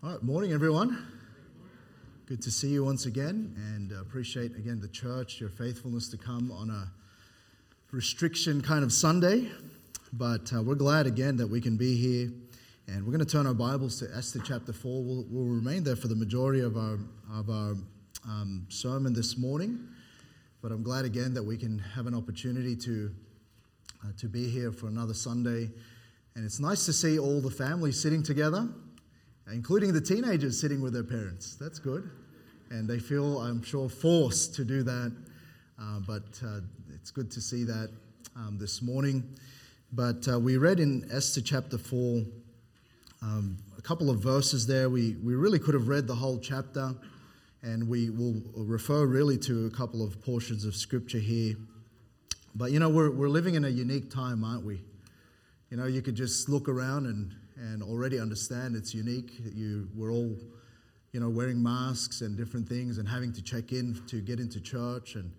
All right, morning, everyone. Good to see you once again, and appreciate again the church, your faithfulness to come on a restriction kind of Sunday. But uh, we're glad again that we can be here, and we're going to turn our Bibles to Esther chapter four. We'll, we'll remain there for the majority of our of our um, sermon this morning. But I'm glad again that we can have an opportunity to uh, to be here for another Sunday, and it's nice to see all the family sitting together including the teenagers sitting with their parents. That's good. And they feel, I'm sure, forced to do that. Uh, but uh, it's good to see that um, this morning. But uh, we read in Esther chapter 4 um, a couple of verses there. We, we really could have read the whole chapter, and we will refer really to a couple of portions of scripture here. But you know, we're, we're living in a unique time, aren't we? You know, you could just look around and and already understand it's unique. You, we're all, you know, wearing masks and different things and having to check in to get into church. And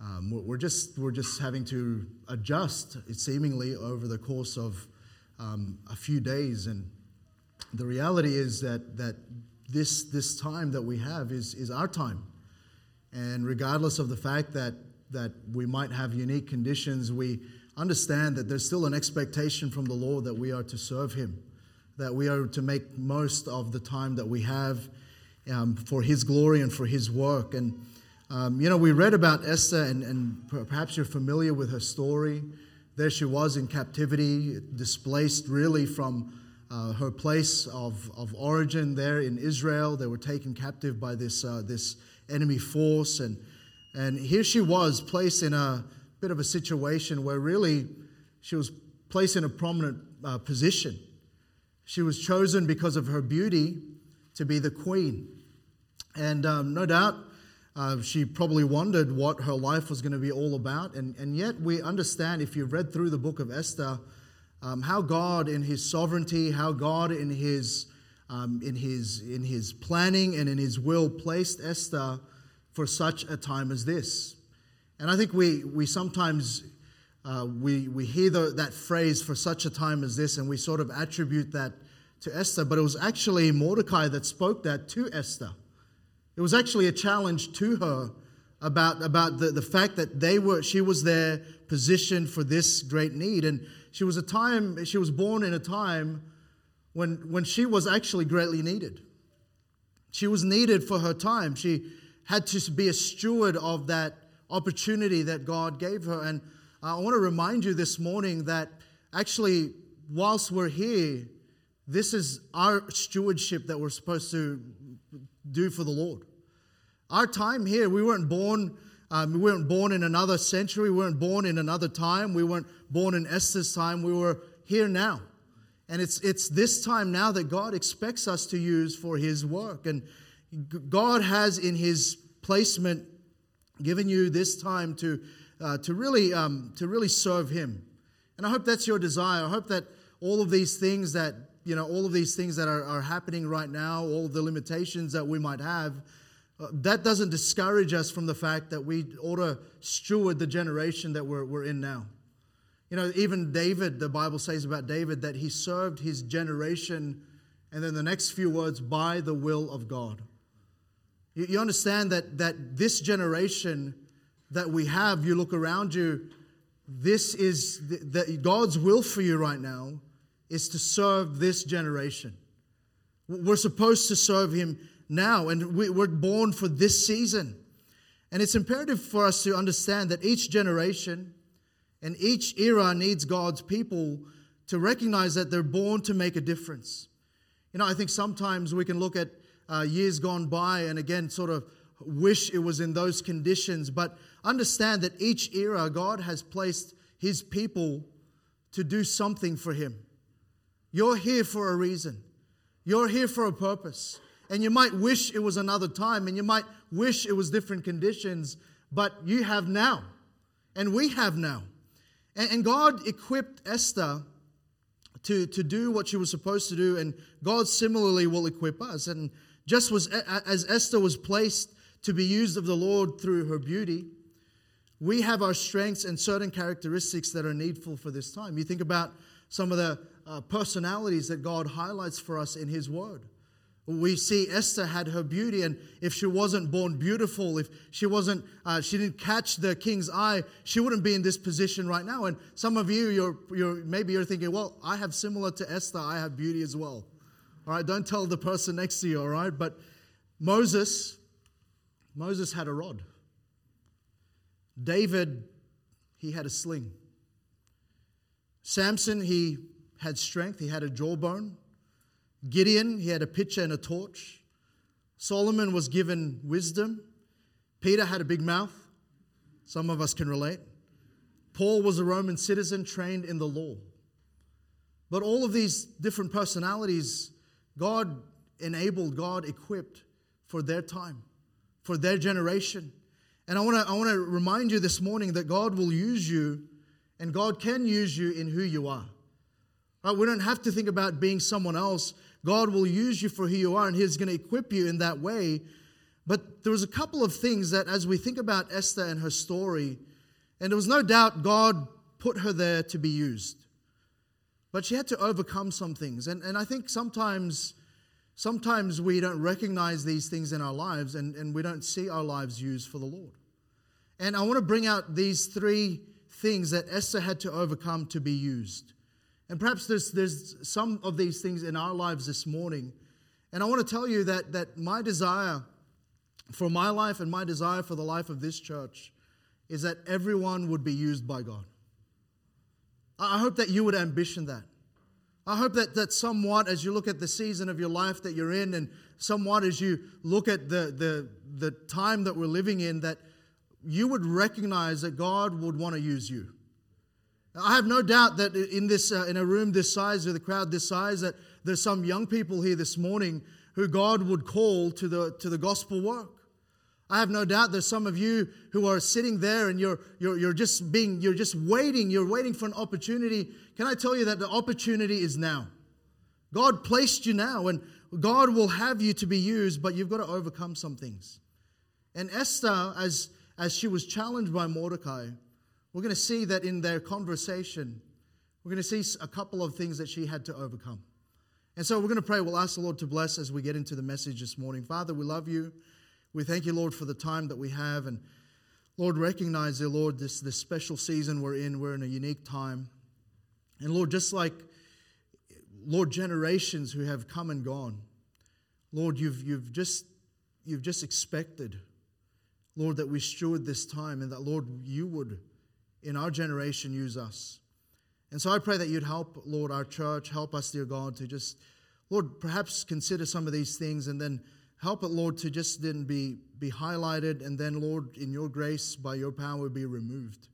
um, we're, just, we're just having to adjust, seemingly, over the course of um, a few days. And the reality is that, that this, this time that we have is, is our time. And regardless of the fact that, that we might have unique conditions, we understand that there's still an expectation from the Lord that we are to serve Him that we are to make most of the time that we have um, for His glory and for His work. And, um, you know, we read about Esther, and, and perhaps you're familiar with her story. There she was in captivity, displaced really from uh, her place of, of origin there in Israel. They were taken captive by this, uh, this enemy force. And, and here she was placed in a bit of a situation where really she was placed in a prominent uh, position. She was chosen because of her beauty to be the queen. And um, no doubt uh, she probably wondered what her life was going to be all about. And, and yet, we understand, if you've read through the book of Esther, um, how God, in His sovereignty, how God, in His, um, in, his, in His planning and in His will, placed Esther for such a time as this. And I think we, we sometimes uh, we, we hear the, that phrase for such a time as this, and we sort of attribute that to Esther, but it was actually Mordecai that spoke that to Esther. It was actually a challenge to her about, about the, the fact that they were, she was there positioned for this great need. And she was a time, she was born in a time when, when she was actually greatly needed. She was needed for her time. She had to be a steward of that opportunity that God gave her. And I want to remind you this morning that actually, whilst we're here, this is our stewardship that we're supposed to do for the Lord. Our time here, we weren't born. Um, we weren't born in another century. We weren't born in another time. We weren't born in Esther's time. We were here now. And it's, it's this time now that God expects us to use for His work. And God has, in His placement, given you this time to uh, to, really, um, to really serve Him. And I hope that's your desire. I hope that all of these things that, you know, all of these things that are, are happening right now, all of the limitations that we might have, uh, that doesn't discourage us from the fact that we ought to steward the generation that we're, we're in now. You know, even David, the Bible says about David that he served his generation, and then the next few words, by the will of God. You, you understand that, that this generation that we have, you look around you, this is that God's will for you right now is to serve this generation. We're supposed to serve Him now, and we're born for this season. And it's imperative for us to understand that each generation and each era needs God's people to recognize that they're born to make a difference. You know, I think sometimes we can look at uh, years gone by and again sort of wish it was in those conditions, but understand that each era, God has placed His people to do something for Him. You're here for a reason, you're here for a purpose. And you might wish it was another time, and you might wish it was different conditions, but you have now, and we have now. And, God equipped Esther to, to do what she was supposed to do, and God similarly will equip us. And just was as Esther was placed to be used of the Lord through her beauty, we have our strengths and certain characteristics that are needful for this time. You think about some of the uh, personalities that God highlights for us in His Word. We see Esther had her beauty, and if she wasn't born beautiful, if she wasn't, uh, she didn't catch the king's eye, she wouldn't be in this position right now. And some of you, you're, you're maybe you're thinking, well, I have similar to Esther, I have beauty as well. All right, don't tell the person next to you. All right, but Moses, Moses had a rod. David, he had a sling. Samson, he had strength, he had a jawbone. Gideon, he had a pitcher and a torch. Solomon was given wisdom. Peter had a big mouth. Some of us can relate. Paul was a Roman citizen trained in the law. But all of these different personalities, God enabled, God equipped for their time, for their generation. And I want to I want to remind you this morning that God will use you and God can use you in who you are. Right? We don't have to think about being someone else. God will use you for who you are, and He's going to equip you in that way. But there was a couple of things that, as we think about Esther and her story, and there was no doubt God put her there to be used. But she had to overcome some things. And, and I think sometimes, sometimes we don't recognize these things in our lives and, and we don't see our lives used for the Lord. And I want to bring out these three things that Esther had to overcome to be used. And perhaps there's, there's some of these things in our lives this morning. And I want to tell you that, that my desire for my life and my desire for the life of this church is that everyone would be used by God. I hope that you would ambition that. I hope that, that somewhat as you look at the season of your life that you're in, and somewhat as you look at the, the, the time that we're living in, that you would recognize that God would want to use you. I have no doubt that in this uh, in a room this size or the crowd this size that there's some young people here this morning who God would call to the to the gospel work. I have no doubt there's some of you who are sitting there and you're, you're, you're just being you're just waiting you're waiting for an opportunity. Can I tell you that the opportunity is now? God placed you now and God will have you to be used, but you've got to overcome some things. And Esther, as as she was challenged by Mordecai, we're going to see that in their conversation, we're going to see a couple of things that she had to overcome. And so we're going to pray. We'll ask the Lord to bless as we get into the message this morning. Father, we love you. We thank you, Lord, for the time that we have. And Lord, recognize, dear Lord, this, this special season we're in. We're in a unique time. And Lord, just like, Lord, generations who have come and gone, Lord, you've, you've, just, you've just expected, Lord, that we steward this time and that, Lord, you would in our generation use us. And so I pray that you'd help, Lord, our church, help us, dear God, to just, Lord, perhaps consider some of these things and then help it, Lord, to just then be, be highlighted and then, Lord, in your grace, by your power, be removed.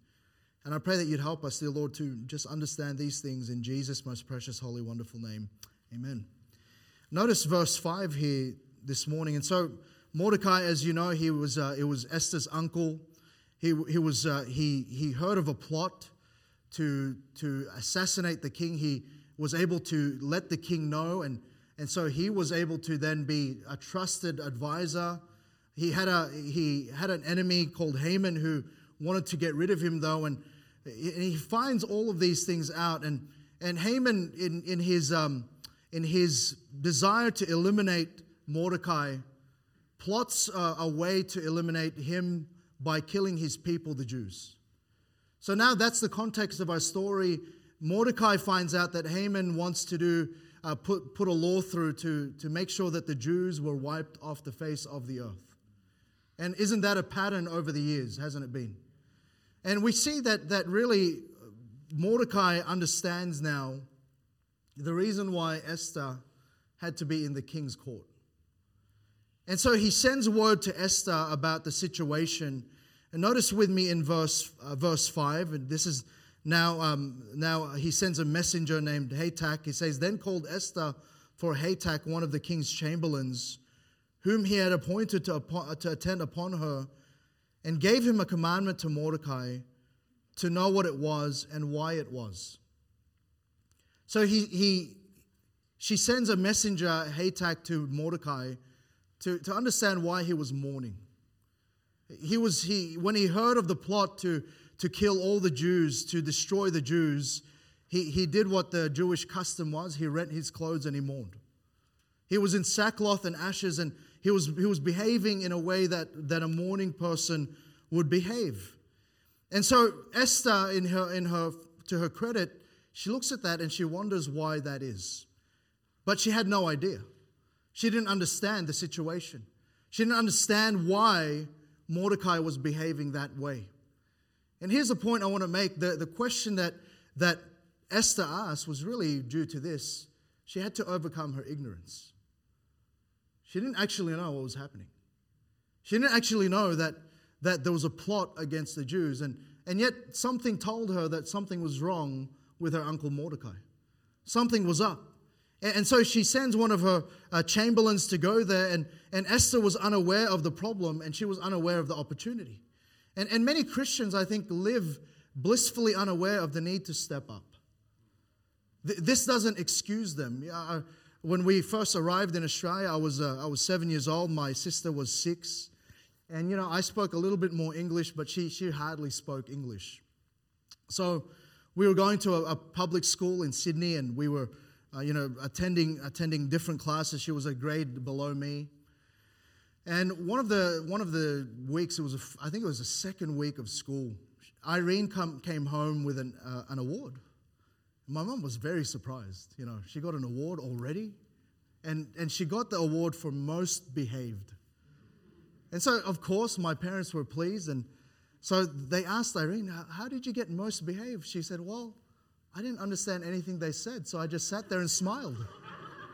And I pray that you'd help us, dear Lord, to just understand these things in Jesus' most precious, holy, wonderful name. Amen. Notice verse 5 here this morning. And so Mordecai, as you know, he was, uh, it was Esther's uncle. He, he, was, uh, he, he heard of a plot to, to assassinate the king. He was able to let the king know, and, and so he was able to then be a trusted advisor. He had, a, he had an enemy called Haman who wanted to get rid of him, though, and, he finds all of these things out. And, and Haman, in, in, his, um, in his desire to eliminate Mordecai, plots a, a way to eliminate him by killing his people, the Jews. So now that's the context of our story. Mordecai finds out that Haman wants to do uh, put, put a law through to, to make sure that the Jews were wiped off the face of the earth. And isn't that a pattern over the years, hasn't it been? And we see that, that really Mordecai understands now the reason why Esther had to be in the king's court. And so he sends word to Esther about the situation. And notice with me in verse, uh, verse 5, and this is now, um, now he sends a messenger named Hatach. He says, Then called Esther for Hatach, one of the king's chamberlains, whom he had appointed to, to attend upon her, and gave him a commandment to Mordecai to know what it was and why it was. So he, he, she sends a messenger, Hatach, to Mordecai to, to understand why he was mourning. He was, he, when he heard of the plot to, to kill all the Jews, to destroy the Jews, he, he did what the Jewish custom was. He rent his clothes and he mourned. He was in sackcloth and ashes, and he was, he was behaving in a way that, that a mourning person would behave. And so Esther, in her, in her, to her credit, she looks at that and she wonders why that is. But she had no idea. She didn't understand the situation. She didn't understand why Mordecai was behaving that way. And here's the point I want to make. The, the question that, that Esther asked was really due to this. She had to overcome her ignorance. She didn't actually know what was happening. She didn't actually know that, that there was a plot against the Jews. And, and yet, something told her that something was wrong with her uncle Mordecai. Something was up. And, and so she sends one of her uh, chamberlains to go there. And, and Esther was unaware of the problem and she was unaware of the opportunity. And, and many Christians, I think, live blissfully unaware of the need to step up. Th- this doesn't excuse them. When we first arrived in Australia, I was, uh, I was seven years old. My sister was six. And, you know, I spoke a little bit more English, but she, she hardly spoke English. So we were going to a, a public school in Sydney and we were, uh, you know, attending, attending different classes. She was a grade below me. And one of the, one of the weeks, it was a, I think it was the second week of school, Irene come, came home with an, uh, an award. My mom was very surprised. You know, she got an award already, and, and she got the award for most behaved. And so, of course, my parents were pleased. And so they asked Irene, How did you get most behaved? She said, Well, I didn't understand anything they said, so I just sat there and smiled.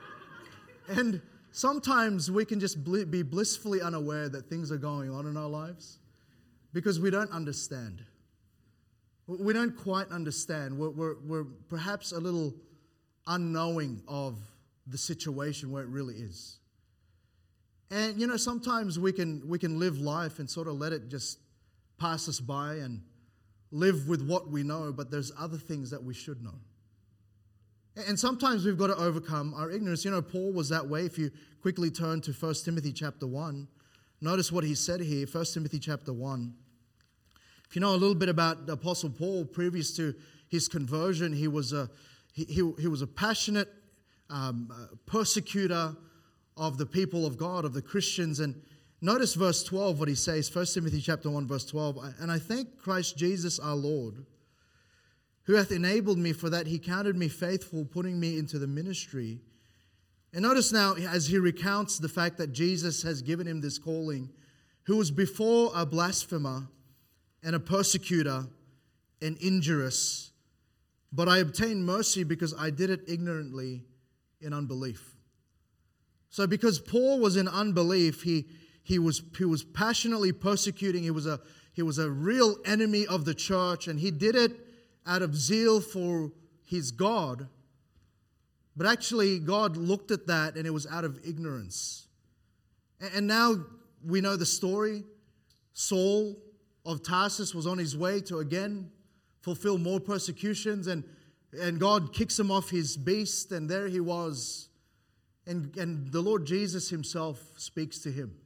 and sometimes we can just be blissfully unaware that things are going on in our lives because we don't understand. We don't quite understand. We're, we're, we're, perhaps a little unknowing of the situation where it really is. And you know, sometimes we can we can live life and sort of let it just pass us by and live with what we know, but there's other things that we should know. And sometimes we've got to overcome our ignorance. You know, Paul was that way. If you quickly turn to 1 Timothy chapter 1, notice what he said here, 1 Timothy chapter 1. If you know a little bit about the Apostle Paul, previous to his conversion, he was a, he, he, he was a passionate um, uh, persecutor of the people of God, of the Christians. And notice verse 12, what he says, 1 Timothy chapter 1, verse 12. And I thank Christ Jesus our Lord, who hath enabled me for that he counted me faithful, putting me into the ministry. And notice now, as he recounts the fact that Jesus has given him this calling, who was before a blasphemer and a persecutor and injurious, but I obtained mercy because I did it ignorantly in unbelief. So, because Paul was in unbelief, he, he, was, he was passionately persecuting. He was, a, he was a real enemy of the church, and he did it out of zeal for his God. But actually, God looked at that and it was out of ignorance. And now we know the story. Saul of Tarsus was on his way to again fulfill more persecutions, and, and God kicks him off his beast, and there he was. And, and the Lord Jesus himself speaks to him.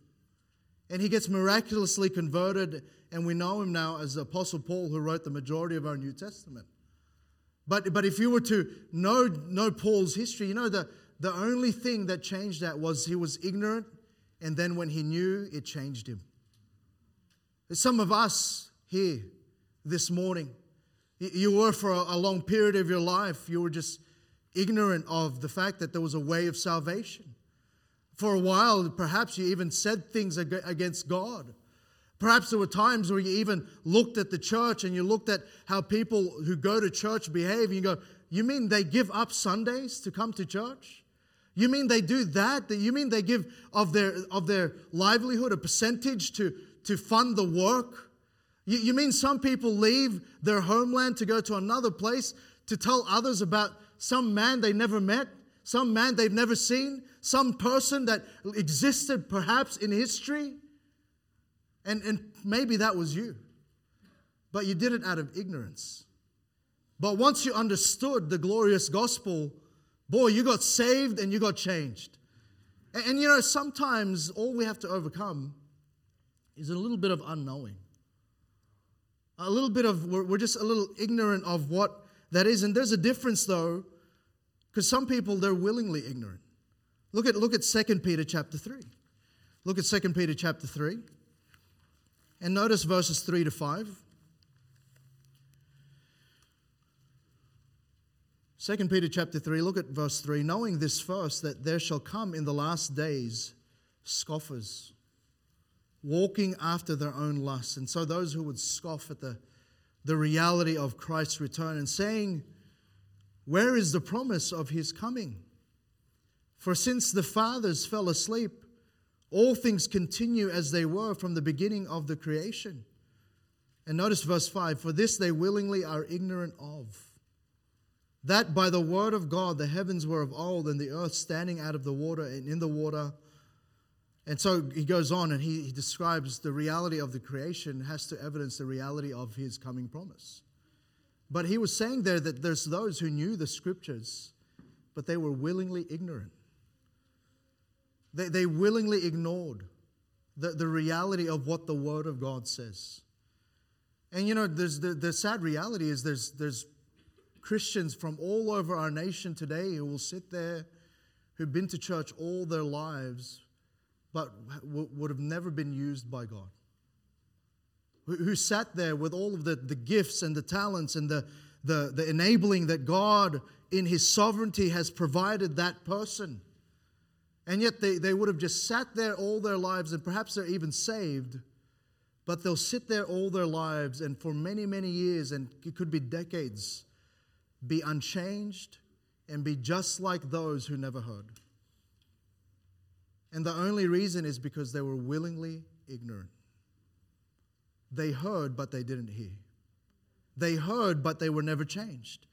And he gets miraculously converted, and we know him now as the Apostle Paul, who wrote the majority of our New Testament. But, but if you were to know, know Paul's history, you know, the, the only thing that changed that was he was ignorant, and then when he knew, it changed him. Some of us here this morning, you were for a long period of your life, you were just ignorant of the fact that there was a way of salvation. For a while, perhaps you even said things against God. Perhaps there were times where you even looked at the church and you looked at how people who go to church behave, and you go, You mean they give up Sundays to come to church? You mean they do that? You mean they give of their, of their livelihood a percentage to, to fund the work? You, you mean some people leave their homeland to go to another place to tell others about some man they never met, some man they've never seen, some person that existed perhaps in history? And, and maybe that was you. But you did it out of ignorance. But once you understood the glorious gospel, boy, you got saved and you got changed. And, and you know, sometimes all we have to overcome is a little bit of unknowing. A little bit of, we're, we're just a little ignorant of what that is. And there's a difference though, because some people, they're willingly ignorant. Look at, look at 2 Peter chapter 3. Look at 2 Peter chapter 3. And notice verses 3 to 5. 2 Peter chapter 3, look at verse 3. Knowing this first, that there shall come in the last days scoffers, walking after their own lusts. And so those who would scoff at the, the reality of Christ's return and saying, Where is the promise of his coming? For since the fathers fell asleep, all things continue as they were from the beginning of the creation. And notice verse 5 For this they willingly are ignorant of. That by the word of God the heavens were of old, and the earth standing out of the water and in the water. And so he goes on and he, he describes the reality of the creation has to evidence the reality of his coming promise. But he was saying there that there's those who knew the scriptures, but they were willingly ignorant. They, they willingly ignored the, the reality of what the Word of God says. And you know, there's the, the sad reality is there's, there's Christians from all over our nation today who will sit there, who've been to church all their lives, but would have never been used by God. Who, sat there with all of the, the gifts and the talents and the, the, the enabling that God, in His sovereignty, has provided that person. And yet they, they would have just sat there all their lives, and perhaps they're even saved, but they'll sit there all their lives and for many, many years, and it could be decades, be unchanged and be just like those who never heard. And the only reason is because they were willingly ignorant. They heard, but they didn't hear. They heard, but they were never changed.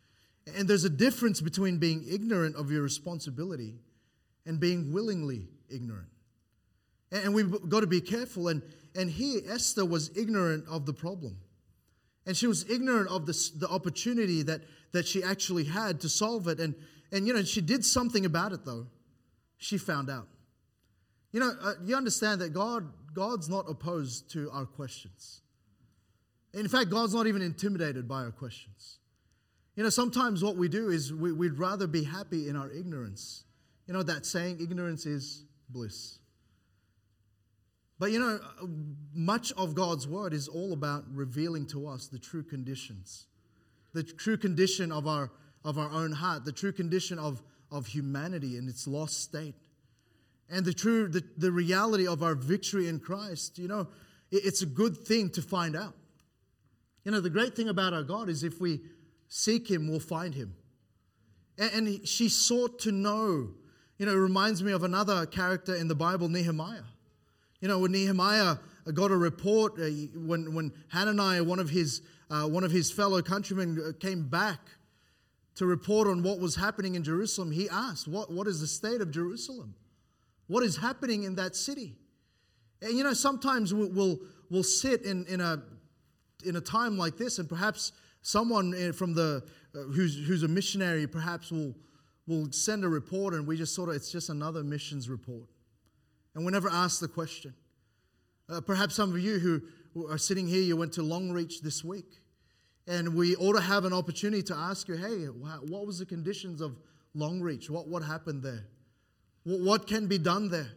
And there's a difference between being ignorant of your responsibility and being willingly ignorant. And we've got to be careful. And, and here, Esther was ignorant of the problem. And she was ignorant of the, the opportunity that, that she actually had to solve it. And, and, you know, she did something about it, though. She found out. You know, uh, you understand that God, God's not opposed to our questions. In fact, God's not even intimidated by our questions. You know, sometimes what we do is we, we'd rather be happy in our ignorance you know that saying, ignorance is bliss. But you know, much of God's word is all about revealing to us the true conditions, the true condition of our, of our own heart, the true condition of, of humanity in its lost state, and the true the, the reality of our victory in Christ. You know, it's a good thing to find out. You know, the great thing about our God is if we seek Him, we'll find Him. And, she sought to know you know, it reminds me of another character in the Bible, Nehemiah. You know, when Nehemiah got a report, uh, when, when Hananiah, one of, his, uh, one of his fellow countrymen, uh, came back to report on what was happening in Jerusalem, he asked, What, what is the state of Jerusalem? What is happening in that city? And you know, sometimes we'll, we'll sit in, in, a, in a time like this, and perhaps someone uh, from the, uh, who's, who's a missionary perhaps will will send a report and we just sort of, it's just another missions report. And we never ask the question. Uh, perhaps some of you who are sitting here, you went to Longreach this week. And we ought to have an opportunity to ask you, hey, what was the conditions of Longreach? What, what happened there? What, what can be done there?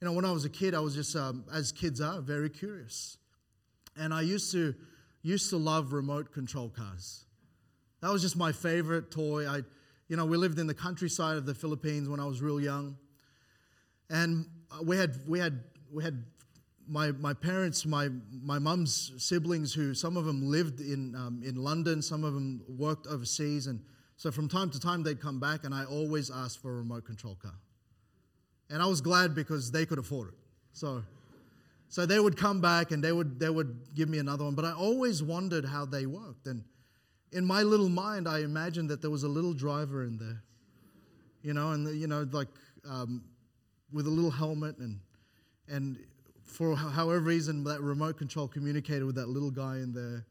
You know, when I was a kid, I was just, um, as kids are, very curious. And I used to, used to love remote control cars. That was just my favorite toy. I, you know, we lived in the countryside of the Philippines when I was real young. And we had, we had, we had my, my parents, my, my mum's siblings, who some of them lived in, um, in London, some of them worked overseas. And so from time to time, they'd come back, and I always asked for a remote control car. And I was glad because they could afford it. So, so they would come back and they would, they would give me another one. But I always wondered how they worked. And in my little mind, I imagined that there was a little driver in there, you know, and, the, you know, like um, with a little helmet and, and for however reason, that remote control communicated with that little guy in there.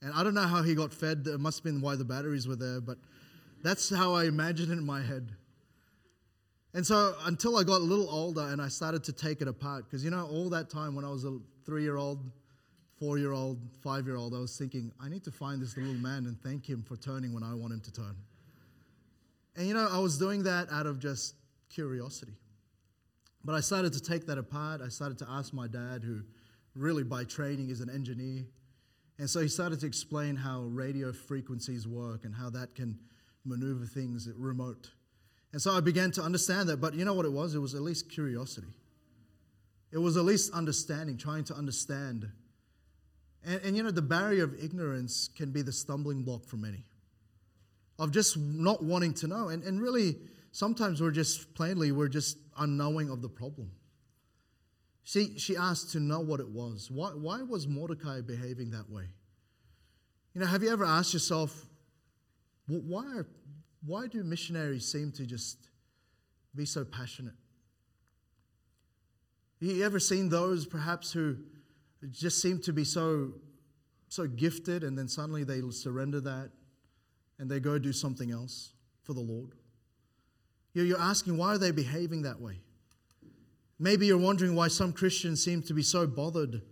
And I don't know how he got fed. It must have been why the batteries were there, but that's how I imagined it in my head. And so until I got a little older and I started to take it apart, because you know, all that time when I was a three year old, four year old, five year old, I was thinking, I need to find this little man and thank him for turning when I want him to turn. And you know, I was doing that out of just curiosity. But I started to take that apart. I started to ask my dad, who really by training is an engineer. And so he started to explain how radio frequencies work and how that can maneuver things remote. And so I began to understand that. But you know what it was? It was at least curiosity. It was at least understanding, trying to understand. And, and you know, the barrier of ignorance can be the stumbling block for many, of just not wanting to know. And, and really, sometimes we're just plainly, we're just unknowing of the problem. See, she asked to know what it was. Why, why was Mordecai behaving that way? You know, have you ever asked yourself, why, are, why do missionaries seem to just be so passionate? Have you ever seen those perhaps who just seem to be so so gifted and then suddenly they surrender that and they go do something else for the Lord? You're asking why are they behaving that way? Maybe you're wondering why some Christians seem to be so bothered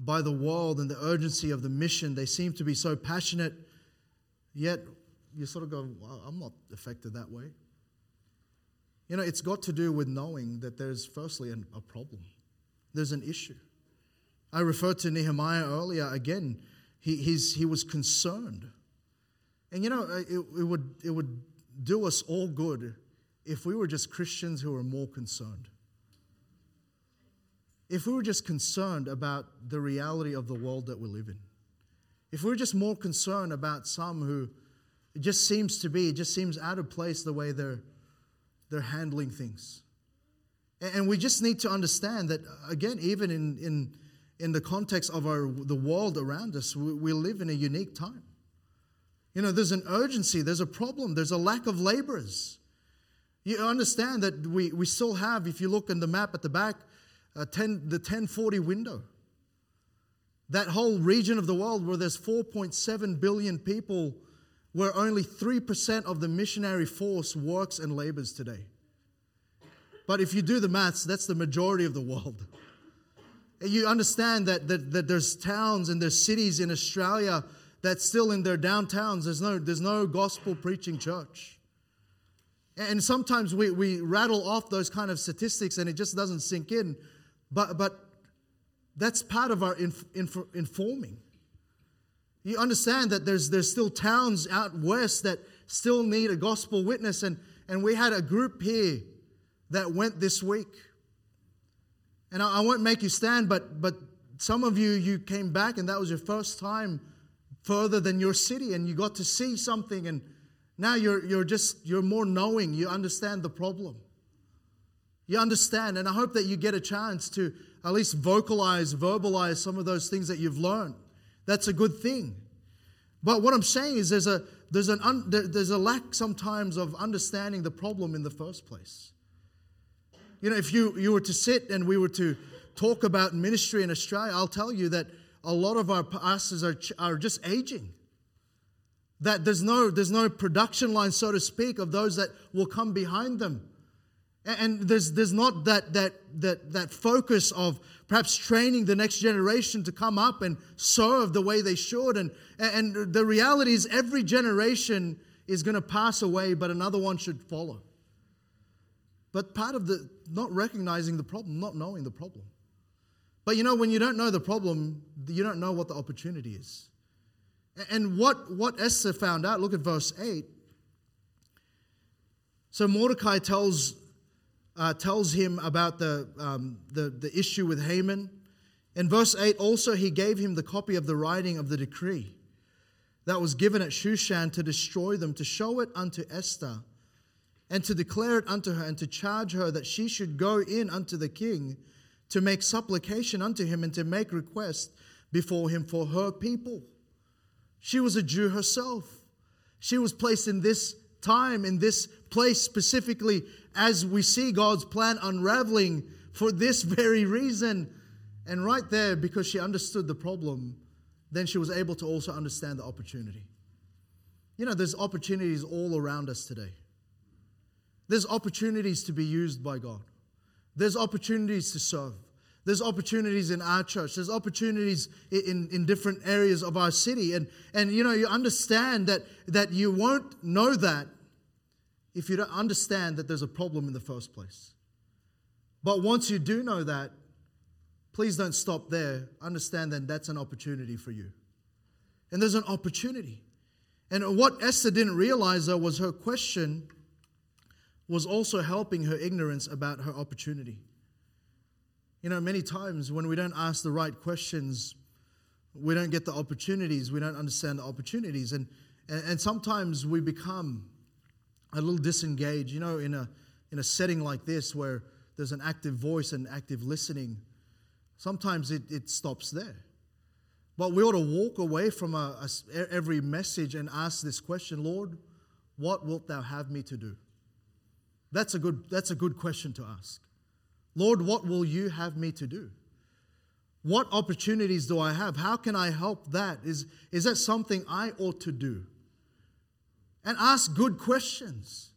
by the world and the urgency of the mission. They seem to be so passionate, yet you sort of go, well, I'm not affected that way. You know, it's got to do with knowing that there's firstly an, a problem, there's an issue. I referred to Nehemiah earlier. Again, he, he was concerned. And you know, uh, it, it, would, it would do us all good if we were just Christians who were more concerned. If we were just concerned about the reality of the world that we live in. If we were just more concerned about some who it just seems to be, it just seems out of place the way they're, they're handling things. And we just need to understand that, again, even in, in, in the context of our, the world around us, we, we live in a unique time. You know, there's an urgency, there's a problem, there's a lack of laborers. You understand that we, we still have, if you look in the map at the back, uh, 10, the 1040 window. That whole region of the world where there's 4.7 billion people where only 3% of the missionary force works and labors today. But if you do the maths, that's the majority of the world. You understand that, that, that there's towns and there's cities in Australia that still in their downtowns, there's no, there's no gospel preaching church. And sometimes we, we rattle off those kind of statistics and it just doesn't sink in. But, but that's part of our inf, inf, informing. You understand that there's, there's still towns out west that still need a gospel witness. And, and we had a group here that went this week. And I, I won't make you stand, but, but some of you, you came back and that was your first time further than your city and you got to see something and now you're, you're just, you're more knowing. You understand the problem. You understand. And I hope that you get a chance to at least vocalize, verbalize some of those things that you've learned. That's a good thing. But what I'm saying is there's a, there's, an un, there, there's a lack sometimes of understanding the problem in the first place. You know, if you, you were to sit and we were to talk about ministry in Australia, I'll tell you that a lot of our pastors are, are just aging. That there's no, there's no production line, so to speak, of those that will come behind them. And there's, there's not that, that, that, that focus of perhaps training the next generation to come up and serve the way they should. And, and the reality is, every generation is going to pass away, but another one should follow. But part of the not recognizing the problem, not knowing the problem. But you know, when you don't know the problem, you don't know what the opportunity is. And what, what Esther found out, look at verse 8. So Mordecai tells uh, tells him about the, um, the, the issue with Haman. In verse 8, also he gave him the copy of the writing of the decree that was given at Shushan to destroy them, to show it unto Esther, and to declare it unto her, and to charge her that she should go in unto the king to make supplication unto him and to make request before him for her people. She was a Jew herself. She was placed in this time, in this place specifically, as we see God's plan unraveling for this very reason. And right there, because she understood the problem, then she was able to also understand the opportunity. You know, there's opportunities all around us today. There's opportunities to be used by God. There's opportunities to serve. There's opportunities in our church. There's opportunities in, in different areas of our city. And, and you know, you understand that, that you won't know that if you don't understand that there's a problem in the first place. But once you do know that, please don't stop there. Understand that that's an opportunity for you. And there's an opportunity. And what Esther didn't realize, though, was her question was also helping her ignorance about her opportunity. You know, many times when we don't ask the right questions, we don't get the opportunities, we don't understand the opportunities. And, and, and sometimes we become a little disengaged. You know, in a, in a setting like this where there's an active voice and active listening, sometimes it, it stops there. But we ought to walk away from a, a, every message and ask this question Lord, what wilt thou have me to do? That's a good, that's a good question to ask. Lord, what will you have me to do? What opportunities do I have? How can I help that? Is, is that something I ought to do? And ask good questions.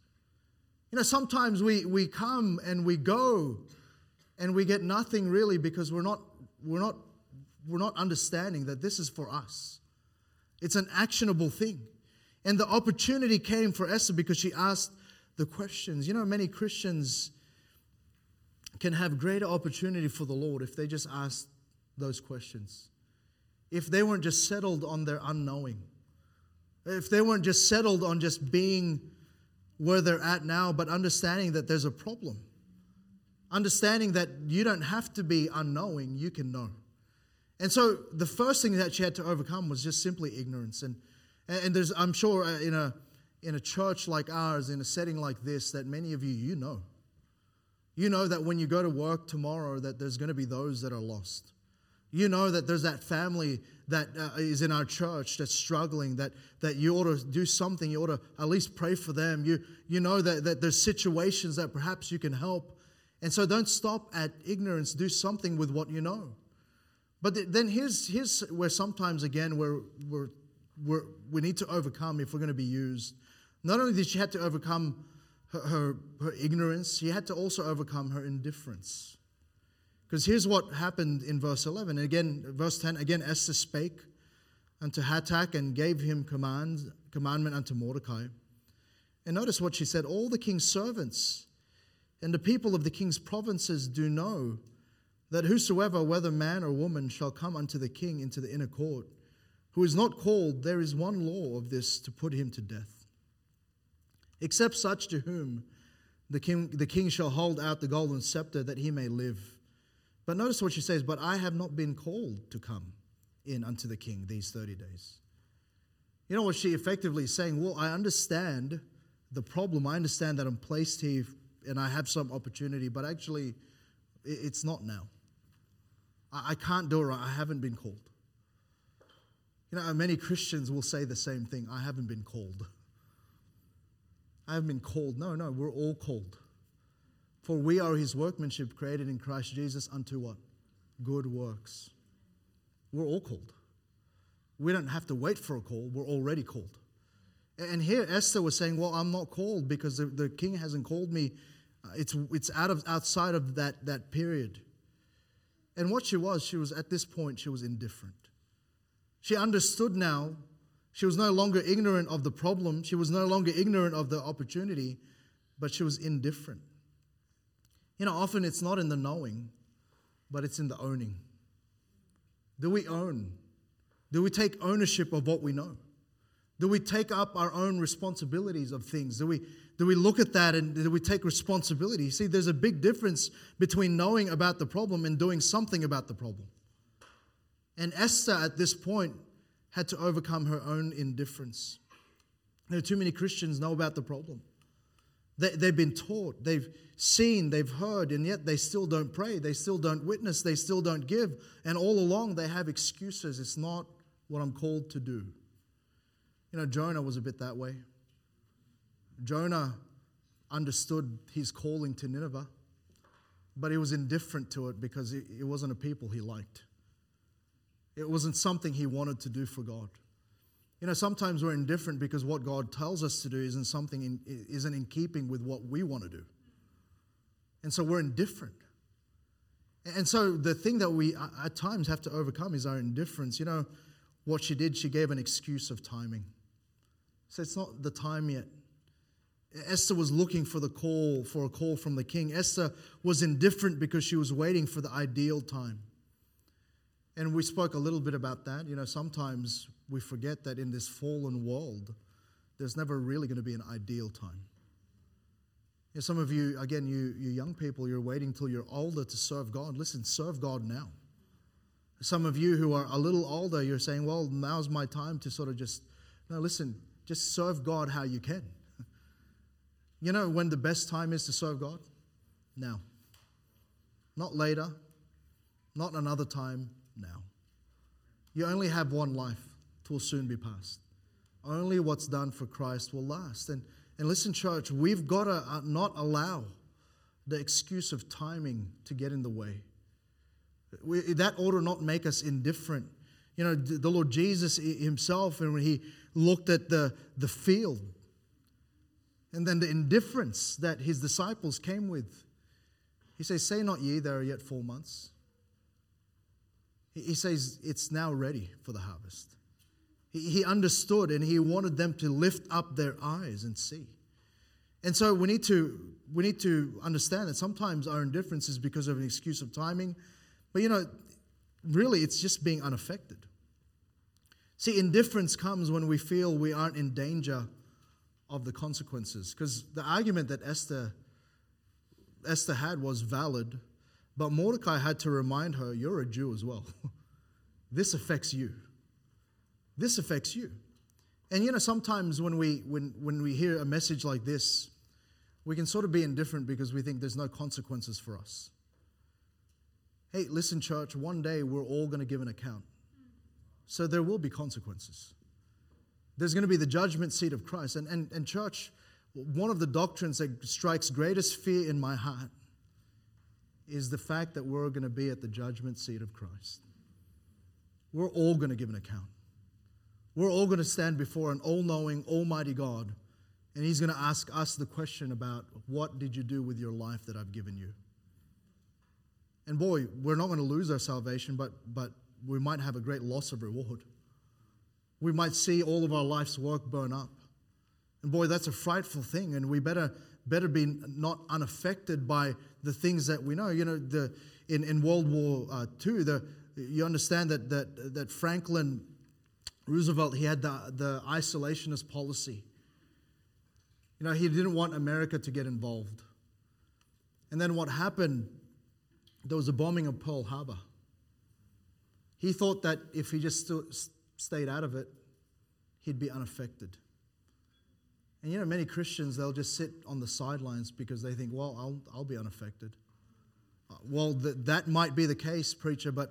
You know, sometimes we, we come and we go and we get nothing really because we're not, we're, not, we're not understanding that this is for us. It's an actionable thing. And the opportunity came for Esther because she asked the questions. You know, many Christians can have greater opportunity for the Lord if they just ask those questions. If they weren't just settled on their unknowing. If they weren't just settled on just being where they're at now, but understanding that there's a problem. Understanding that you don't have to be unknowing, you can know. And so the first thing that she had to overcome was just simply ignorance. And, and there's, I'm sure, uh, in a, in a church like ours, in a setting like this, that many of you, you know. You know that when you go to work tomorrow, that there's going to be those that are lost. You know that there's that family that uh, is in our church that's struggling, that, that you ought to do something, you ought to at least pray for them. You, you know that, that there's situations that perhaps you can help. And so don't stop at ignorance, do something with what you know. But then here's, here's where sometimes, again, we're, we're, we're, we need to overcome if we're going to be used. Not only did she have to overcome her, her, her ignorance, she had to also overcome her indifference. Because here's what happened in verse 11. And again, verse 10 again, Esther spake unto Hatach and gave him command, commandment unto Mordecai. And notice what she said All the king's servants and the people of the king's provinces do know that whosoever, whether man or woman, shall come unto the king into the inner court, who is not called, there is one law of this to put him to death. Except such to whom the king, the king shall hold out the golden scepter that he may live. But notice what she says, But I have not been called to come in unto the king these 30 days. You know what she effectively is saying? Well, I understand the problem. I understand that I'm placed here and I have some opportunity, but actually, it's not now. I can't do it. I haven't been called. You know, many Christians will say the same thing I haven't been called. I haven't been called. No, no, we're all called. For we are his workmanship created in Christ Jesus unto what? Good works. We're all called. We don't have to wait for a call, we're already called. And here Esther was saying, Well, I'm not called because the, the king hasn't called me. Uh, it's, it's out of, outside of that, that period. And what she was, she was at this point, she was indifferent. She understood now. She was no longer ignorant of the problem. She was no longer ignorant of the opportunity, but she was indifferent. You know, often it's not in the knowing, but it's in the owning. Do we own? Do we take ownership of what we know? Do we take up our own responsibilities of things? Do we, do we look at that and do we take responsibility? See, there's a big difference between knowing about the problem and doing something about the problem. And Esther, at this point, had to overcome her own indifference. There are too many Christians know about the problem. They, they've been taught, they've seen, they've heard, and yet they still don't pray, they still don't witness, they still don't give. And all along they have excuses. It's not what I'm called to do. You know, Jonah was a bit that way. Jonah understood his calling to Nineveh, but he was indifferent to it because it wasn't a people he liked. It wasn't something he wanted to do for God. You know, sometimes we're indifferent because what God tells us to do isn't something in, isn't in keeping with what we want to do. And so we're indifferent. And so the thing that we at times have to overcome is our indifference. You know, what she did, she gave an excuse of timing. So it's not the time yet. Esther was looking for the call, for a call from the king. Esther was indifferent because she was waiting for the ideal time. And we spoke a little bit about that. You know, sometimes we forget that in this fallen world, there's never really going to be an ideal time. You know, some of you, again, you, you young people, you're waiting till you're older to serve God. Listen, serve God now. Some of you who are a little older, you're saying, well, now's my time to sort of just, no, listen, just serve God how you can. You know when the best time is to serve God? Now. Not later, not another time, now. You only have one life, it will soon be past. Only what's done for Christ will last. And, and listen, church, we've got to uh, not allow the excuse of timing to get in the way. We, that ought to not make us indifferent. You know, the Lord Jesus himself, and when he looked at the, the field, and then the indifference that his disciples came with, he says, Say not ye, there are yet four months. He says, It's now ready for the harvest. He understood and he wanted them to lift up their eyes and see. And so we need to we need to understand that sometimes our indifference is because of an excuse of timing, but you know, really it's just being unaffected. See, indifference comes when we feel we aren't in danger of the consequences. Because the argument that Esther Esther had was valid, but Mordecai had to remind her, You're a Jew as well. this affects you. This affects you. And you know, sometimes when we when when we hear a message like this, we can sort of be indifferent because we think there's no consequences for us. Hey, listen, church, one day we're all going to give an account. So there will be consequences. There's going to be the judgment seat of Christ. And, and, and church, one of the doctrines that strikes greatest fear in my heart is the fact that we're going to be at the judgment seat of Christ. We're all going to give an account. We're all going to stand before an all knowing, almighty God, and He's going to ask us the question about what did you do with your life that I've given you? And boy, we're not going to lose our salvation, but, but we might have a great loss of reward. We might see all of our life's work burn up. And boy, that's a frightful thing, and we better, better be not unaffected by the things that we know. You know, the, in, in World War uh, II, the, you understand that, that, that Franklin Roosevelt, he had the, the isolationist policy. You know, he didn't want America to get involved. And then what happened, there was a bombing of Pearl Harbor. He thought that if he just stayed out of it, he'd be unaffected. And you know, many Christians, they'll just sit on the sidelines because they think, well, I'll, I'll be unaffected. Uh, well, th- that might be the case, preacher, but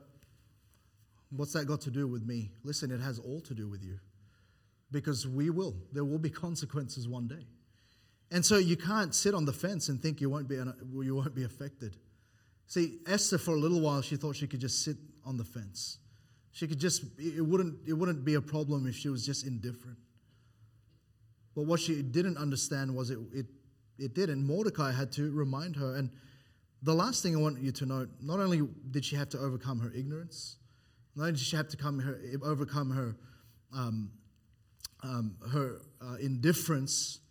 what's that got to do with me? Listen, it has all to do with you because we will. There will be consequences one day. And so you can't sit on the fence and think you won't be, you won't be affected. See, Esther, for a little while, she thought she could just sit on the fence. She could just, it wouldn't, it wouldn't be a problem if she was just indifferent. But what she didn't understand was it, it, it did. And Mordecai had to remind her. And the last thing I want you to note not only did she have to overcome her ignorance, not only did she have to come her, overcome her, um, um, her uh, indifference,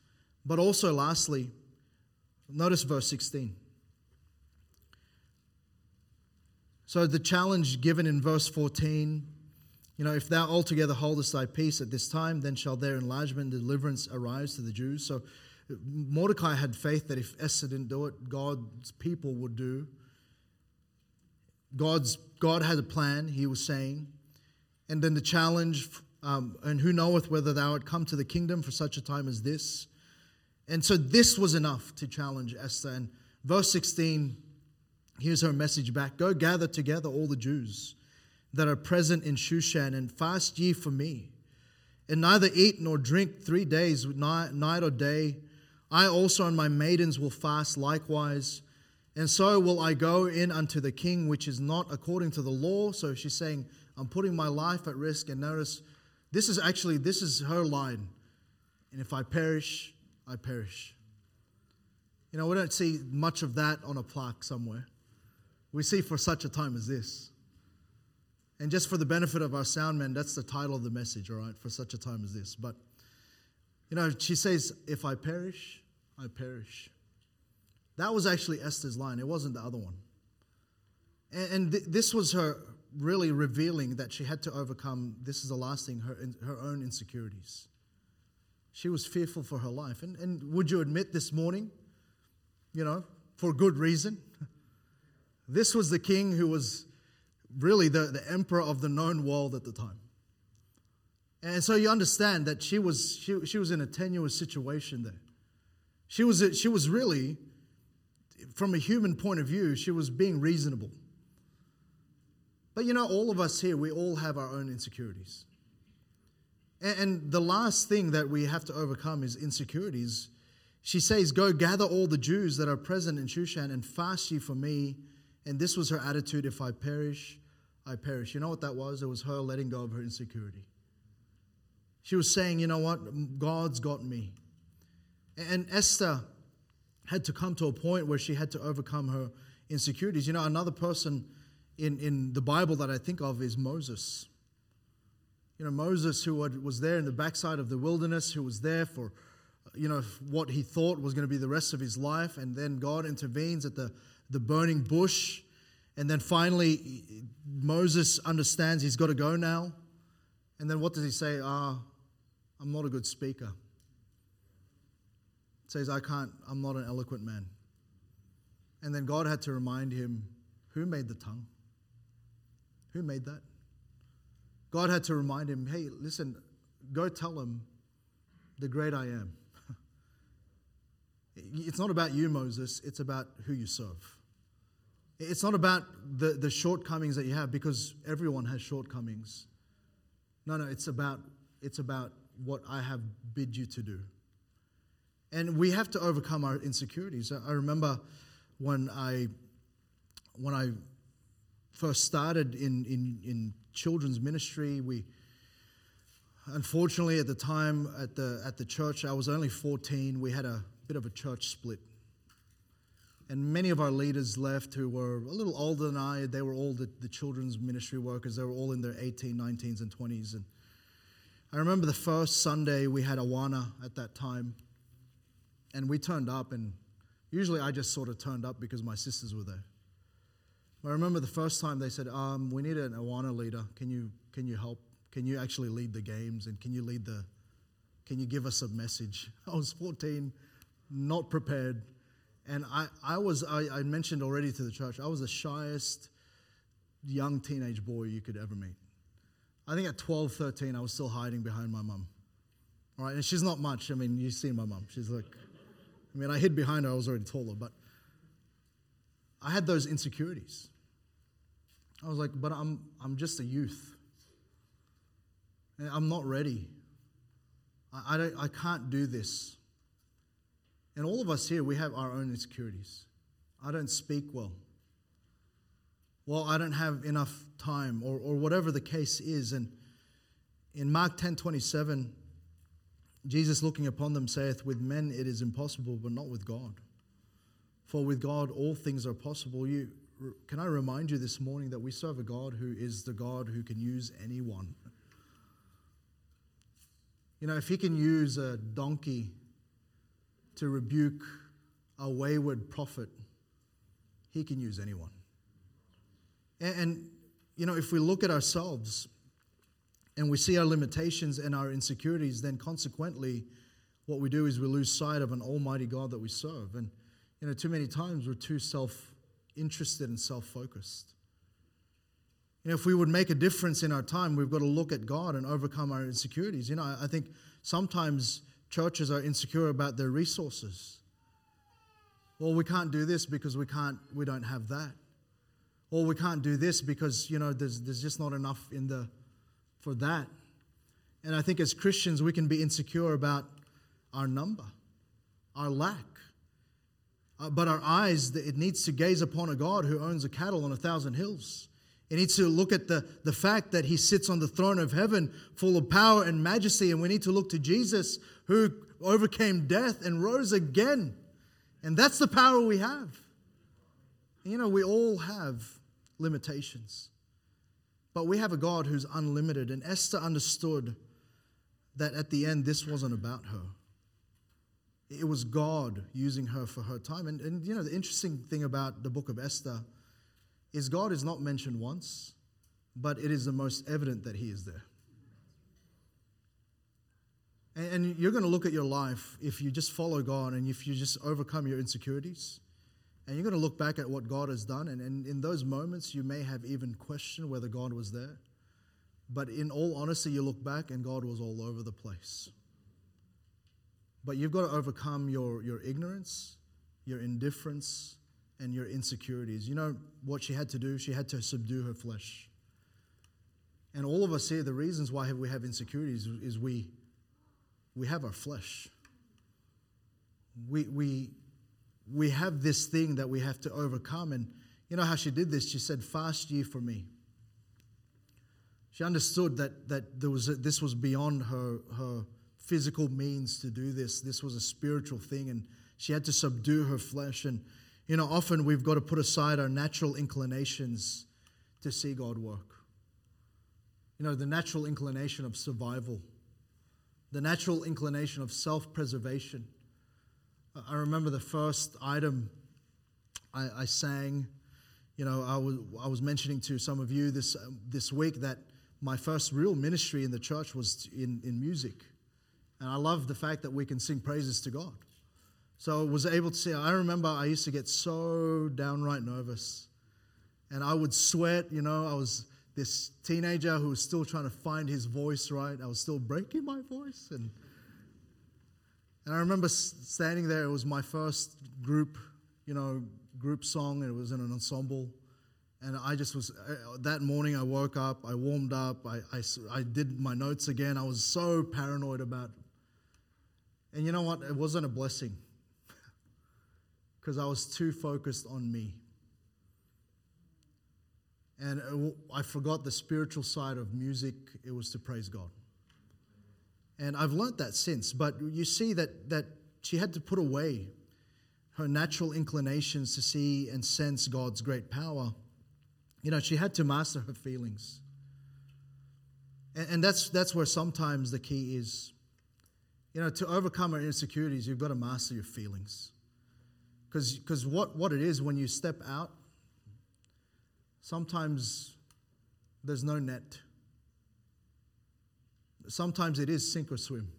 but also, lastly, notice verse 16. So, the challenge given in verse 14 you know, if thou altogether holdest thy peace at this time, then shall their enlargement and deliverance arise to the Jews. So, Mordecai had faith that if Esther didn't do it, God's people would do. God's, God had a plan, he was saying. And then the challenge, um, and who knoweth whether thou art come to the kingdom for such a time as this? And so this was enough to challenge Esther. And verse 16 Here's her message back Go gather together all the Jews that are present in Shushan, and fast ye for me. And neither eat nor drink three days, night or day. I also and my maidens will fast likewise. And so will I go in unto the king, which is not according to the law. So she's saying, I'm putting my life at risk. And notice, this is actually, this is her line. And if I perish, I perish. You know, we don't see much of that on a plaque somewhere we see for such a time as this. And just for the benefit of our sound men, that's the title of the message, all right, for such a time as this. But, you know, she says, If I perish, I perish. That was actually Esther's line, it wasn't the other one. And, and th- this was her really revealing that she had to overcome this is the last thing her, her own insecurities. She was fearful for her life. And, and would you admit this morning, you know, for good reason? This was the king who was really the, the emperor of the known world at the time. And so you understand that she was, she, she was in a tenuous situation there. She was, she was really, from a human point of view, she was being reasonable. But you know, all of us here, we all have our own insecurities. And, and the last thing that we have to overcome is insecurities. She says, Go gather all the Jews that are present in Shushan and fast ye for me. And this was her attitude if I perish, I perish. You know what that was? It was her letting go of her insecurity. She was saying, you know what? God's got me. And Esther had to come to a point where she had to overcome her insecurities. You know, another person in, in the Bible that I think of is Moses. You know, Moses, who was there in the backside of the wilderness, who was there for, you know, what he thought was going to be the rest of his life. And then God intervenes at the, the burning bush. And then finally, Moses understands he's got to go now. And then what does he say? Ah, I'm not a good speaker. says, I can't, I'm not an eloquent man. And then God had to remind him, who made the tongue? Who made that? God had to remind him, hey, listen, go tell him the great I am. it's not about you, Moses, it's about who you serve. It's not about the, the shortcomings that you have because everyone has shortcomings. No, no, it's about, it's about what I have bid you to do. And we have to overcome our insecurities. I remember when I when I first started in, in, in children's ministry, we unfortunately at the time at the at the church I was only 14. We had a bit of a church split. And many of our leaders left who were a little older than I. They were all the, the children's ministry workers. They were all in their 18, 19s, and 20s. And I remember the first Sunday we had Awana at that time, and we turned up, and usually I just sort of turned up because my sisters were there. I remember the first time they said, um, "We need an Awana leader. Can you can you help? Can you actually lead the games? And can you lead the? Can you give us a message?" I was 14, not prepared, and I I was I, I mentioned already to the church I was the shyest young teenage boy you could ever meet. I think at 12, 13, I was still hiding behind my mum. All right, and she's not much. I mean, you've seen my mum. She's like, I mean, I hid behind her, I was already taller, but I had those insecurities. I was like, but I'm, I'm just a youth. I'm not ready. I, I, don't, I can't do this. And all of us here, we have our own insecurities. I don't speak well well, I don't have enough time, or, or whatever the case is. And in Mark 10 27, Jesus looking upon them saith, With men it is impossible, but not with God. For with God all things are possible. You, can I remind you this morning that we serve a God who is the God who can use anyone? You know, if he can use a donkey to rebuke a wayward prophet, he can use anyone. And, and, you know, if we look at ourselves and we see our limitations and our insecurities, then consequently, what we do is we lose sight of an almighty God that we serve. And, you know, too many times we're too self interested and self focused. You know, if we would make a difference in our time, we've got to look at God and overcome our insecurities. You know, I think sometimes churches are insecure about their resources. Well, we can't do this because we can't, we don't have that. Or we can't do this because you know there's, there's just not enough in the for that. And i think as christians we can be insecure about our number our lack. Uh, but our eyes it needs to gaze upon a god who owns a cattle on a thousand hills it needs to look at the, the fact that he sits on the throne of heaven full of power and majesty and we need to look to jesus who overcame death and rose again and that's the power we have you know, we all have limitations. But we have a God who's unlimited. And Esther understood that at the end, this wasn't about her. It was God using her for her time. And, and you know, the interesting thing about the book of Esther is God is not mentioned once, but it is the most evident that He is there. And, you're going to look at your life if you just follow God and if you just overcome your insecurities. And you're going to look back at what God has done. And, and in those moments, you may have even questioned whether God was there. But in all honesty, you look back and God was all over the place. But you've got to overcome your, your ignorance, your indifference, and your insecurities. You know what she had to do? She had to subdue her flesh. And all of us here, the reasons why we have insecurities is we, we have our flesh. We, we, we have this thing that we have to overcome. And you know how she did this? She said, Fast ye for me. She understood that, that there was a, this was beyond her, her physical means to do this. This was a spiritual thing, and she had to subdue her flesh. And, you know, often we've got to put aside our natural inclinations to see God work. You know, the natural inclination of survival, the natural inclination of self preservation. I remember the first item I, I, sang. You know, I was, I was mentioning to some of you this, this week that my first real ministry in the church was in, in music. And I love the fact that we can sing praises to God. So I was able to see, I remember I used to get so downright nervous. And I would sweat, you know, I was this teenager who was still trying to find his voice right. I was still breaking my voice. And, and I remember standing there, it was my first group, you know, group song, and it was in an ensemble. And I just was, uh, that morning I woke up, I warmed up, I, I, I did my notes again. I was so paranoid about And you know what? It wasn't a blessing because I was too focused on me. And uh, I forgot the spiritual side of music, it was to praise God. And I've learned that since. But you see that, that she had to put away her natural inclinations to see and sense God's great power you know, she had to master her feelings. And, and that's, that's where sometimes the key is. You know, to overcome our insecurities, you've got to master your feelings. Because what, what it is when you step out, sometimes there's no net. Sometimes it is sink or swim.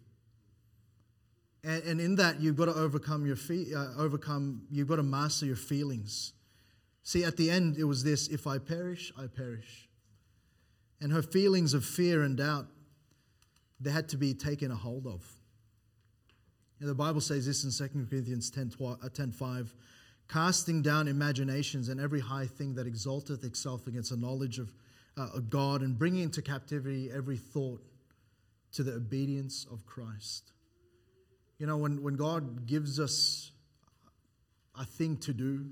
And, and in that, you've got to overcome your fe- uh, overcome. You've got to master your feelings. See, at the end, it was this if I perish, I perish. And her feelings of fear and doubt, they had to be taken a hold of. The Bible says this in 2 Corinthians 10, uh, 10 5 casting down imaginations and every high thing that exalteth itself against the knowledge of, uh, God, and bringing into captivity every thought to the obedience of Christ. You know, when, when God gives us a thing to do,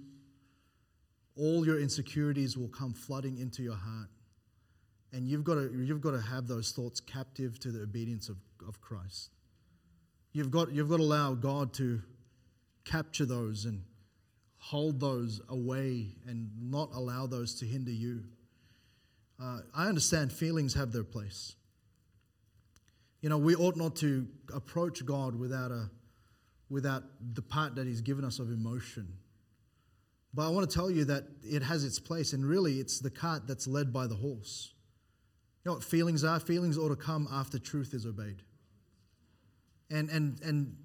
all your insecurities will come flooding into your heart. And you've got to, you've got to have those thoughts captive to the obedience of, of Christ. You've got, you've got to allow God to capture those and hold those away and not allow those to hinder you. Uh, I understand feelings have their place. You know, we ought not to approach God without, a, without the part that He's given us of emotion but I want to tell you that it has its place, and really it's the cart that's led by the horse. You know what feelings are? Feelings ought to come after truth is obeyed. And, and, and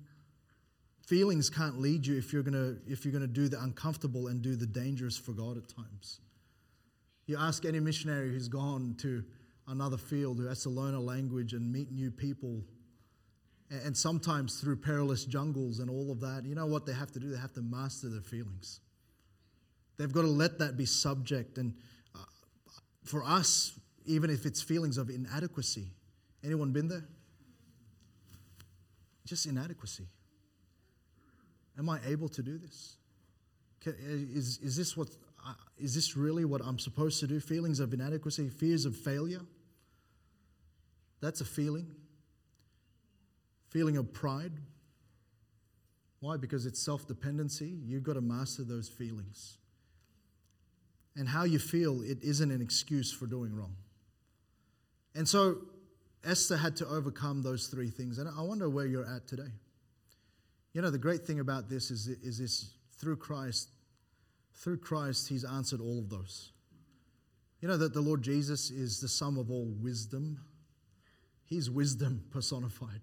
feelings can't lead you if you're gonna if you're gonna do the uncomfortable and do the dangerous for God at times. You ask any missionary who's gone to another field who has to learn a language and meet new people, and sometimes through perilous jungles and all of that, you know what they have to do? They have to master their feelings. They've got to let that be subject. And uh, for us, even if it's feelings of inadequacy, anyone been there? Just inadequacy. Am I able to do this? Is, is, this what, is this really what I'm supposed to do? Feelings of inadequacy, fears of failure. That's a feeling. Feeling of pride. Why? Because it's self dependency. You've got to master those feelings and how you feel, it isn't an excuse for doing wrong. And so Esther had to overcome those three things. And I wonder where you're at today. You know, the great thing about this is, is this through Christ, through Christ, He's answered all of those. You know that the Lord Jesus is the sum of all wisdom. He's wisdom personified.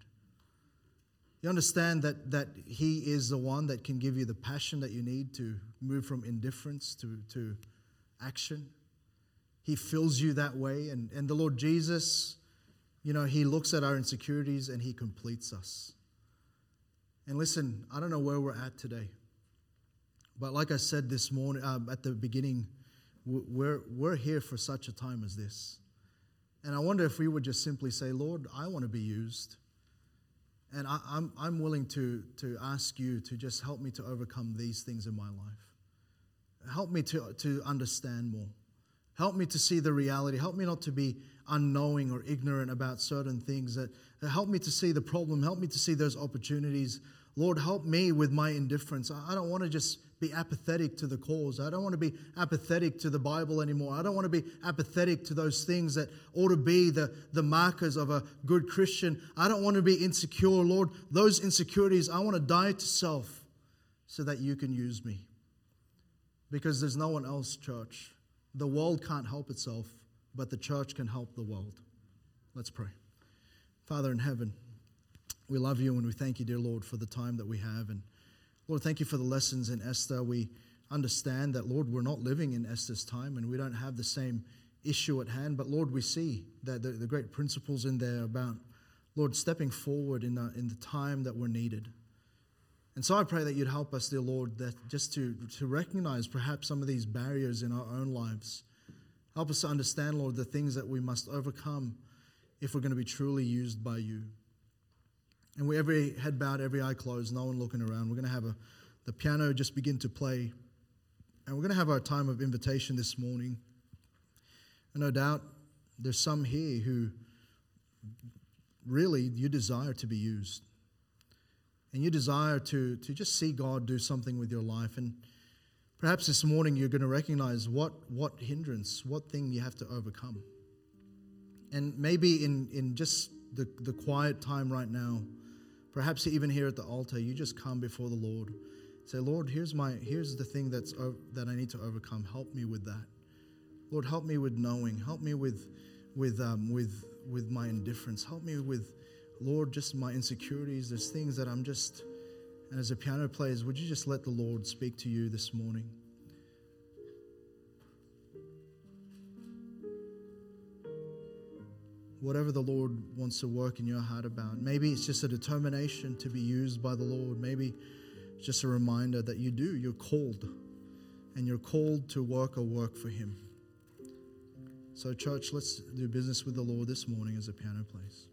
You understand that, that He is the one that can give you the passion that you need to move from indifference to, to action. He fills you that way. And, and the Lord Jesus, you know, He looks at our insecurities and He completes us. And listen, I don't know where we're at today. But like I said this morning, um, at the beginning, we're, we're here for such a time as this. And I wonder if we would just simply say, Lord, I want to be used. And I, am I'm, I'm willing to, to ask you to just help me to overcome these things in my life. Help me to, to understand more. Help me to see the reality. Help me not to be unknowing or ignorant about certain things. That, that help me to see the problem. Help me to see those opportunities. Lord, help me with my indifference. I, don't want to just be apathetic to the cause. I don't want to be apathetic to the Bible anymore. I don't want to be apathetic to those things that ought to be the, the markers of a good Christian. I don't want to be insecure, Lord. Those insecurities, I want to die to self so that you can use me. Because there's no one else, church. The world can't help itself, but the church can help the world. Let's pray. Father in heaven, we love you and we thank you, dear Lord, for the time that we have. And Lord, thank you for the lessons in Esther. We understand that, Lord, we're not living in Esther's time and we don't have the same issue at hand. But, Lord, we see that the, the great principles in there about, Lord, stepping forward in the, in the time that we're needed. And so I pray that you'd help us, dear Lord, that just to, to recognize perhaps some of these barriers in our own lives. Help us to understand, Lord, the things that we must overcome if we're going to be truly used by you. And we every head bowed, every eye closed, no one looking around. We're going to have a, the piano just begin to play. And we're going to have our time of invitation this morning. And no doubt there's some here who really you desire to be used. And you desire to, to just see God do something with your life. And perhaps this morning you're going to recognize what, what hindrance, what thing you have to overcome. And maybe in, in just the, the quiet time right now, Perhaps even here at the altar, you just come before the Lord. Say, Lord, here's my here's the thing that's that I need to overcome. Help me with that. Lord, help me with knowing. Help me with with um, with with my indifference. Help me with, Lord, just my insecurities. There's things that I'm just. And as a piano plays, would you just let the Lord speak to you this morning? whatever the Lord wants to work in your heart about. Maybe it's just a determination to be used by the Lord. Maybe it's just a reminder that you do, you're called, and you're called to work a work for Him. So, church, let's do business with the Lord this morning as a piano plays.